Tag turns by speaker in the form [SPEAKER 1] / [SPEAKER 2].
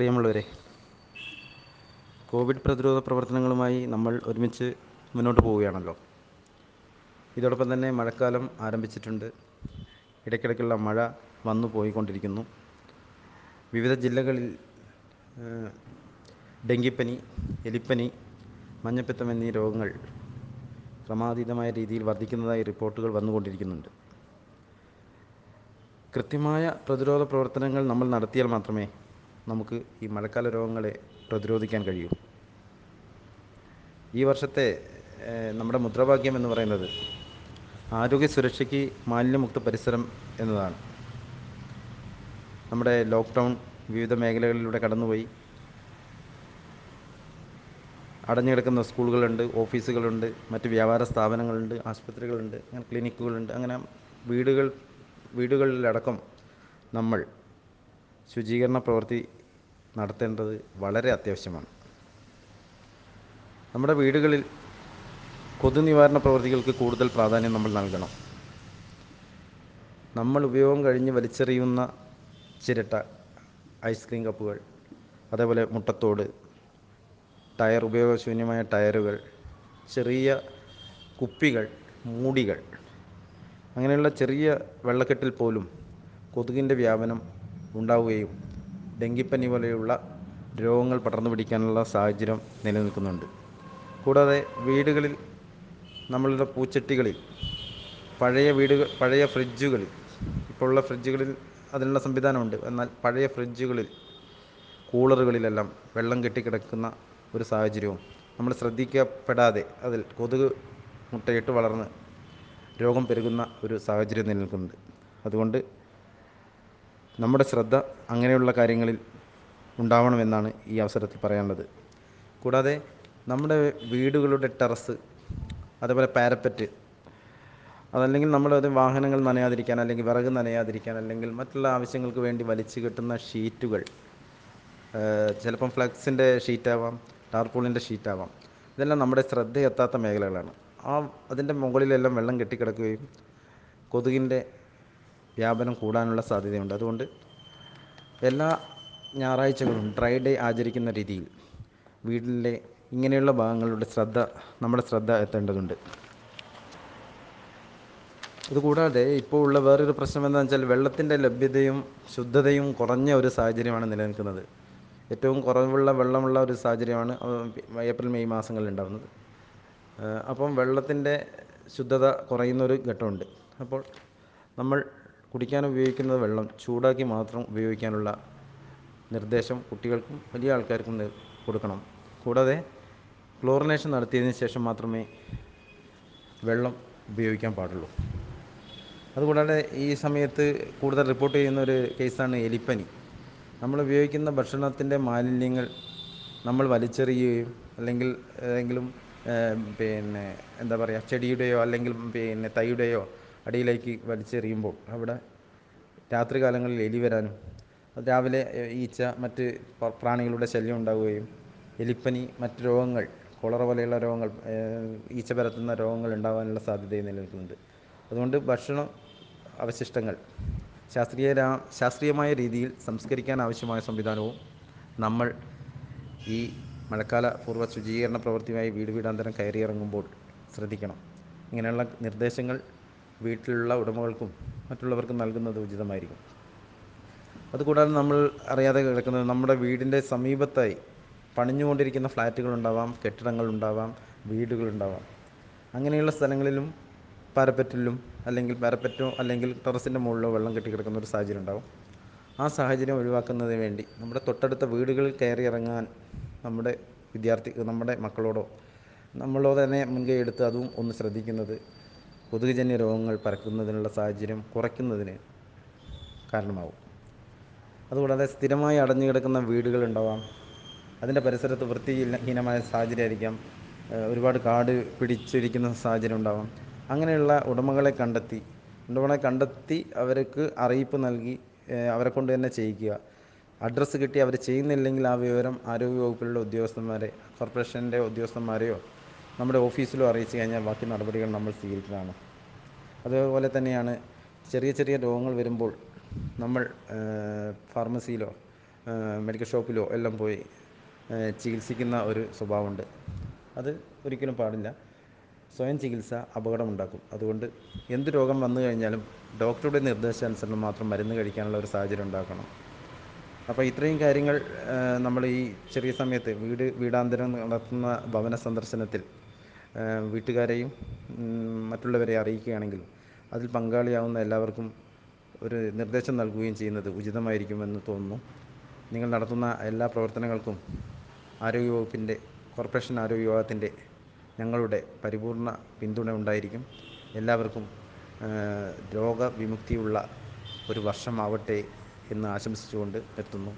[SPEAKER 1] പ്രിയമുള്ളവരെ കോവിഡ് പ്രതിരോധ പ്രവർത്തനങ്ങളുമായി നമ്മൾ ഒരുമിച്ച് മുന്നോട്ട് പോവുകയാണല്ലോ. ഇതോടൊപ്പം തന്നെ മഴക്കാലം ആരംഭിച്ചിട്ടുണ്ട്. ഇടയ്ക്കിടയ്ക്കുള്ള മഴ വന്നു പോയിക്കൊണ്ടിരിക്കുന്നു. വിവിധ ജില്ലകളിൽ ഡെങ്കിപ്പനി എലിപ്പനി മഞ്ഞപ്പിത്തം എന്നീ രോഗങ്ങൾ ക്രമാതീതമായ രീതിയിൽ വർദ്ധിക്കുന്നതായി റിപ്പോർട്ടുകൾ വന്നുകൊണ്ടിരിക്കുന്നുണ്ട്. കൃത്യമായ പ്രതിരോധ പ്രവർത്തനങ്ങൾ നമ്മൾ നടത്തിയാൽ മാത്രമേ നമുക്ക് ഈ മഴക്കാല രോഗങ്ങളെ പ്രതിരോധിക്കാൻ കഴിയൂ. ഈ വർഷത്തെ നമ്മുടെ മുദ്രാവാക്യം എന്ന് പറയുന്നത് ആരോഗ്യ സുരക്ഷയ്ക്ക് മാലിന്യമുക്ത പരിസരം എന്നതാണ്. നമ്മുടെ ലോക്ക്ഡൗൺ വിവിധ മേഖലകളിലൂടെ കടന്നുപോയി. അടഞ്ഞു കിടക്കുന്ന സ്കൂളുകളുണ്ട് ഓഫീസുകളുണ്ട് മറ്റ് വ്യാപാര സ്ഥാപനങ്ങളുണ്ട് ആശുപത്രികളുണ്ട് അങ്ങനെ ക്ലിനിക്കുകളുണ്ട് അങ്ങനെ വീടുകൾ വീടുകളിലടക്കം നമ്മൾ ശുചീകരണ പ്രവൃത്തി നടത്തേണ്ടത് വളരെ അത്യാവശ്യമാണ്. നമ്മുടെ വീടുകളിൽ കൊതു നിവാരണ പ്രവൃത്തികൾക്ക് കൂടുതൽ പ്രാധാന്യം നമ്മൾ നൽകണം. നമ്മൾ ഉപയോഗം കഴിഞ്ഞ് വലിച്ചെറിയുന്ന ചിരട്ട ഐസ്ക്രീം കപ്പുകൾ അതേപോലെ മുട്ടത്തോട് ടയർ ഉപയോഗശൂന്യമായ ടയറുകൾ ചെറിയ കുപ്പികൾ മൂടികൾ അങ്ങനെയുള്ള ചെറിയ വെള്ളക്കെട്ടിൽ പോലും കൊതുകിന്റെ വ്യാപനം ഉണ്ടാവുകയും ഡെങ്കിപ്പനി പോലെയുള്ള രോഗങ്ങൾ പടർന്നു പിടിക്കാനുള്ള സാഹചര്യം നിലനിൽക്കുന്നുണ്ട്. കൂടാതെ വീടുകളിൽ നമ്മളുടെ പൂച്ചട്ടികളിൽ പഴയ വീടുകൾ പഴയ ഫ്രിഡ്ജുകളിൽ ഇപ്പോഴുള്ള ഫ്രിഡ്ജുകളിൽ അതിനുള്ള സംവിധാനമുണ്ട്. എന്നാൽ പഴയ ഫ്രിഡ്ജുകളിൽ കൂളറുകളിലെല്ലാം വെള്ളം കെട്ടിക്കിടക്കുന്ന ഒരു സാഹചര്യവും നമ്മൾ ശ്രദ്ധിക്കപ്പെടാതെ അതിൽ കൊതുക് മുട്ടയിട്ട് വളർന്ന് രോഗം പെരുകുന്ന ഒരു സാഹചര്യം നിലനിൽക്കുന്നുണ്ട്. അതുകൊണ്ട് നമ്മുടെ ശ്രദ്ധ അങ്ങനെയുള്ള കാര്യങ്ങളിൽ ഉണ്ടാവണമെന്നാണ് ഈ അവസരത്തിൽ പറയാനുള്ളത്. കൂടാതെ നമ്മുടെ വീടുകളുടെ ടെറസ് അതേപോലെ പാരപ്പറ്റ് അതല്ലെങ്കിൽ നമ്മളത് വാഹനങ്ങൾ നനയാതിരിക്കാൻ അല്ലെങ്കിൽ വിറക് നനയാതിരിക്കാൻ അല്ലെങ്കിൽ മറ്റുള്ള ആവശ്യങ്ങൾക്ക് വേണ്ടി വലിച്ചു കെട്ടുന്ന ഷീറ്റുകൾ ചിലപ്പം ഫ്ലക്സിന്റെ ഷീറ്റാവാം ടാർപോളിന്റെ ഷീറ്റാവാം ഇതെല്ലാം നമ്മുടെ ശ്രദ്ധയെത്താത്ത മേഖലകളാണ്. ആ അതിന്റെ മുകളിലെല്ലാം വെള്ളം കെട്ടിക്കിടക്കുകയും കൊതുകിന്റെ വ്യാപനം കൂടാനുള്ള സാധ്യതയുണ്ട്. അതുകൊണ്ട് എല്ലാ ഞായറാഴ്ചകളും ഡ്രൈ ഡേ ആചരിക്കുന്ന രീതിയിൽ വീട്ടിലെ ഇങ്ങനെയുള്ള ഭാഗങ്ങളുടെ ശ്രദ്ധ നമ്മുടെ ശ്രദ്ധ എത്തേണ്ടതുണ്ട്. ഇതുകൂടാതെ ഇപ്പോൾ ഉള്ള വേറൊരു പ്രശ്നം എന്താണെന്ന് വെച്ചാൽ വെള്ളത്തിന്റെ ലഭ്യതയും ശുദ്ധതയും കുറഞ്ഞ ഒരു സാഹചര്യമാണ് നിലനിൽക്കുന്നത്. ഏറ്റവും കുറവുള്ള വെള്ളമുള്ള ഒരു സാഹചര്യമാണ് ഏപ്രിൽ മെയ് മാസങ്ങളിൽ ഉണ്ടാകുന്നത് അപ്പം വെള്ളത്തിന്റെ ശുദ്ധത കുറയുന്നൊരു ഘട്ടമുണ്ട്. അപ്പോൾ നമ്മൾ കുടിക്കാൻ ഉപയോഗിക്കുന്ന വെള്ളം ചൂടാക്കി മാത്രം ഉപയോഗിക്കാനുള്ള നിർദ്ദേശം കുട്ടികൾക്കും വലിയ ആൾക്കാർക്കും കൊടുക്കണം. കൂടാതെ ക്ലോറിനേഷൻ നടത്തിയതിന് ശേഷം മാത്രമേ വെള്ളം ഉപയോഗിക്കാൻ പാടുള്ളൂ. അതുകൂടാതെ ഈ സമയത്ത് കൂടുതൽ റിപ്പോർട്ട് ചെയ്യുന്ന ഒരു കേസാണ് എലിപ്പനി. നമ്മൾ ഉപയോഗിക്കുന്ന ഭക്ഷണത്തിന്റെ മാലിന്യങ്ങൾ നമ്മൾ വലിച്ചെറിയുകയും അല്ലെങ്കിൽ ഏതെങ്കിലും പിന്നെ എന്താ പറയുക ചെടിയുടെയോ അല്ലെങ്കിൽ പിന്നെ തൈയുടെയോ അടിയിലേക്ക് വലിച്ചെറിയുമ്പോൾ അവിടെ രാത്രികാലങ്ങളിൽ എലി വരാനും രാവിലെ ഈച്ച മറ്റ് പ്രാണികളുടെ ശല്യം ഉണ്ടാവുകയും എലിപ്പനി മറ്റ് രോഗങ്ങൾ കോളറ പോലെയുള്ള രോഗങ്ങൾ ഈച്ച പരത്തുന്ന രോഗങ്ങൾ ഉണ്ടാകാനുള്ള സാധ്യതയും നിലനിൽക്കുന്നുണ്ട്. അതുകൊണ്ട് ഭക്ഷണ അവശിഷ്ടങ്ങൾ ശാസ്ത്രീയ ശാസ്ത്രീയമായ രീതിയിൽ സംസ്കരിക്കാൻ ആവശ്യമായ സംവിധാനവും നമ്മൾ ഈ മഴക്കാല പൂർവ ശുചീകരണ പ്രവൃത്തിയുമായി വീട് വീടാന്തരം കയറിയിറങ്ങുമ്പോൾ ശ്രദ്ധിക്കണം. ഇങ്ങനെയുള്ള നിർദ്ദേശങ്ങൾ വീട്ടിലുള്ള ഉടമകൾക്കും മറ്റുള്ളവർക്കും നൽകുന്നത് ഉചിതമായിരിക്കും. അതുകൂടാതെ നമ്മൾ അറിയാതെ കിടക്കുന്നത് നമ്മുടെ വീടിന്റെ സമീപത്തായി പണിഞ്ഞുകൊണ്ടിരിക്കുന്ന ഫ്ലാറ്റുകളുണ്ടാവാം കെട്ടിടങ്ങളുണ്ടാവാം വീടുകളുണ്ടാവാം. അങ്ങനെയുള്ള സ്ഥലങ്ങളിലും പാരപ്പറ്റിലും അല്ലെങ്കിൽ പാരപ്പറ്റോ അല്ലെങ്കിൽ ടെറസിന്റെ മുകളിലോ വെള്ളം കെട്ടിക്കിടക്കുന്ന ഒരു സാഹചര്യം ഉണ്ടാവും. ആ സാഹചര്യം ഒഴിവാക്കുന്നതിന് വേണ്ടി നമ്മുടെ തൊട്ടടുത്ത വീടുകളിൽ കയറി ഇറങ്ങാൻ നമ്മുടെ വിദ്യാർത്ഥി നമ്മുടെ മക്കളോടോ നമ്മളോ തന്നെ മുൻകൈ എടുത്ത് അതും ഒന്ന് ശ്രദ്ധിക്കുന്നത് കൊതുകുജന്യ രോഗങ്ങൾ പരക്കുന്നതിനുള്ള സാഹചര്യം കുറയ്ക്കുന്നതിന് കാരണമാവും. അതുകൂടാതെ സ്ഥിരമായി അടഞ്ഞു കിടക്കുന്ന വീടുകൾ ഉണ്ടാവാം. അതിന്റെ പരിസരത്ത് വൃത്തിഹീനമായ സാഹചര്യമായിരിക്കാം. ഒരുപാട് കാട് പിടിച്ചിരിക്കുന്ന സാഹചര്യം ഉണ്ടാവാം. അങ്ങനെയുള്ള ഉടമകളെ കണ്ടെത്തി ഉടമകളെ കണ്ടെത്തി അവർക്ക് അറിയിപ്പ് നൽകി അവരെ കൊണ്ട് തന്നെ ചെയ്യിക്കുക. അഡ്രസ്സ് കിട്ടി അവർ ചെയ്യുന്നില്ലെങ്കിൽ ആ വിവരം ആരോഗ്യ ആരോഗ്യവകുപ്പിലുള്ള ഉദ്യോഗസ്ഥന്മാരെ കോർപ്പറേഷന്റെ ഉദ്യോഗസ്ഥന്മാരെയോ നമ്മുടെ ഓഫീസിലോ അറിയിച്ചു കഴിഞ്ഞാൽ ബാക്കി നടപടികൾ നമ്മൾ സ്വീകരിക്കുന്നതാണ്. അതുപോലെ തന്നെയാണ് ചെറിയ ചെറിയ രോഗങ്ങൾ വരുമ്പോൾ നമ്മൾ ഫാർമസിയിലോ മെഡിക്കൽ ഷോപ്പിലോ എല്ലാം പോയി ചികിത്സിക്കുന്ന ഒരു സ്വഭാവമുണ്ട്. അത് ഒരിക്കലും പാടില്ല. സ്വയം ചികിത്സ അപകടമുണ്ടാക്കും. അതുകൊണ്ട് എന്ത് രോഗം വന്നു കഴിഞ്ഞാലും ഡോക്ടറുടെ നിർദ്ദേശാനുസരണം മാത്രം മരുന്ന് കഴിക്കാനുള്ള ഒരു സാഹചര്യം ഉണ്ടാക്കണം. അപ്പോൾ ഇത്രയും കാര്യങ്ങൾ നമ്മൾ ഈ ചെറിയ സമയത്ത് വീട് വീടാന്തരം നടത്തുന്ന ഭവന സന്ദർശനത്തിൽ വീട്ടുകാരെയും മറ്റുള്ളവരെ അറിയിക്കുകയാണെങ്കിൽ അതിൽ പങ്കാളിയാവുന്ന എല്ലാവർക്കും ഒരു നിർദ്ദേശം നൽകുകയും ചെയ്യുന്നത് ഉചിതമായിരിക്കുമെന്ന് തോന്നുന്നു. നിങ്ങൾ നടത്തുന്ന എല്ലാ പ്രവർത്തനങ്ങൾക്കും ആരോഗ്യവകുപ്പിന്റെ കോർപ്പറേഷൻ ആരോഗ്യ വിഭാഗത്തിന്റെ ഞങ്ങളുടെ പരിപൂർണ പിന്തുണ ഉണ്ടായിരിക്കും. എല്ലാവർക്കും രോഗവിമുക്തിയുള്ള ഒരു വർഷമാവട്ടെ എന്ന് ആശംസിച്ചുകൊണ്ട് നിർത്തുന്നു.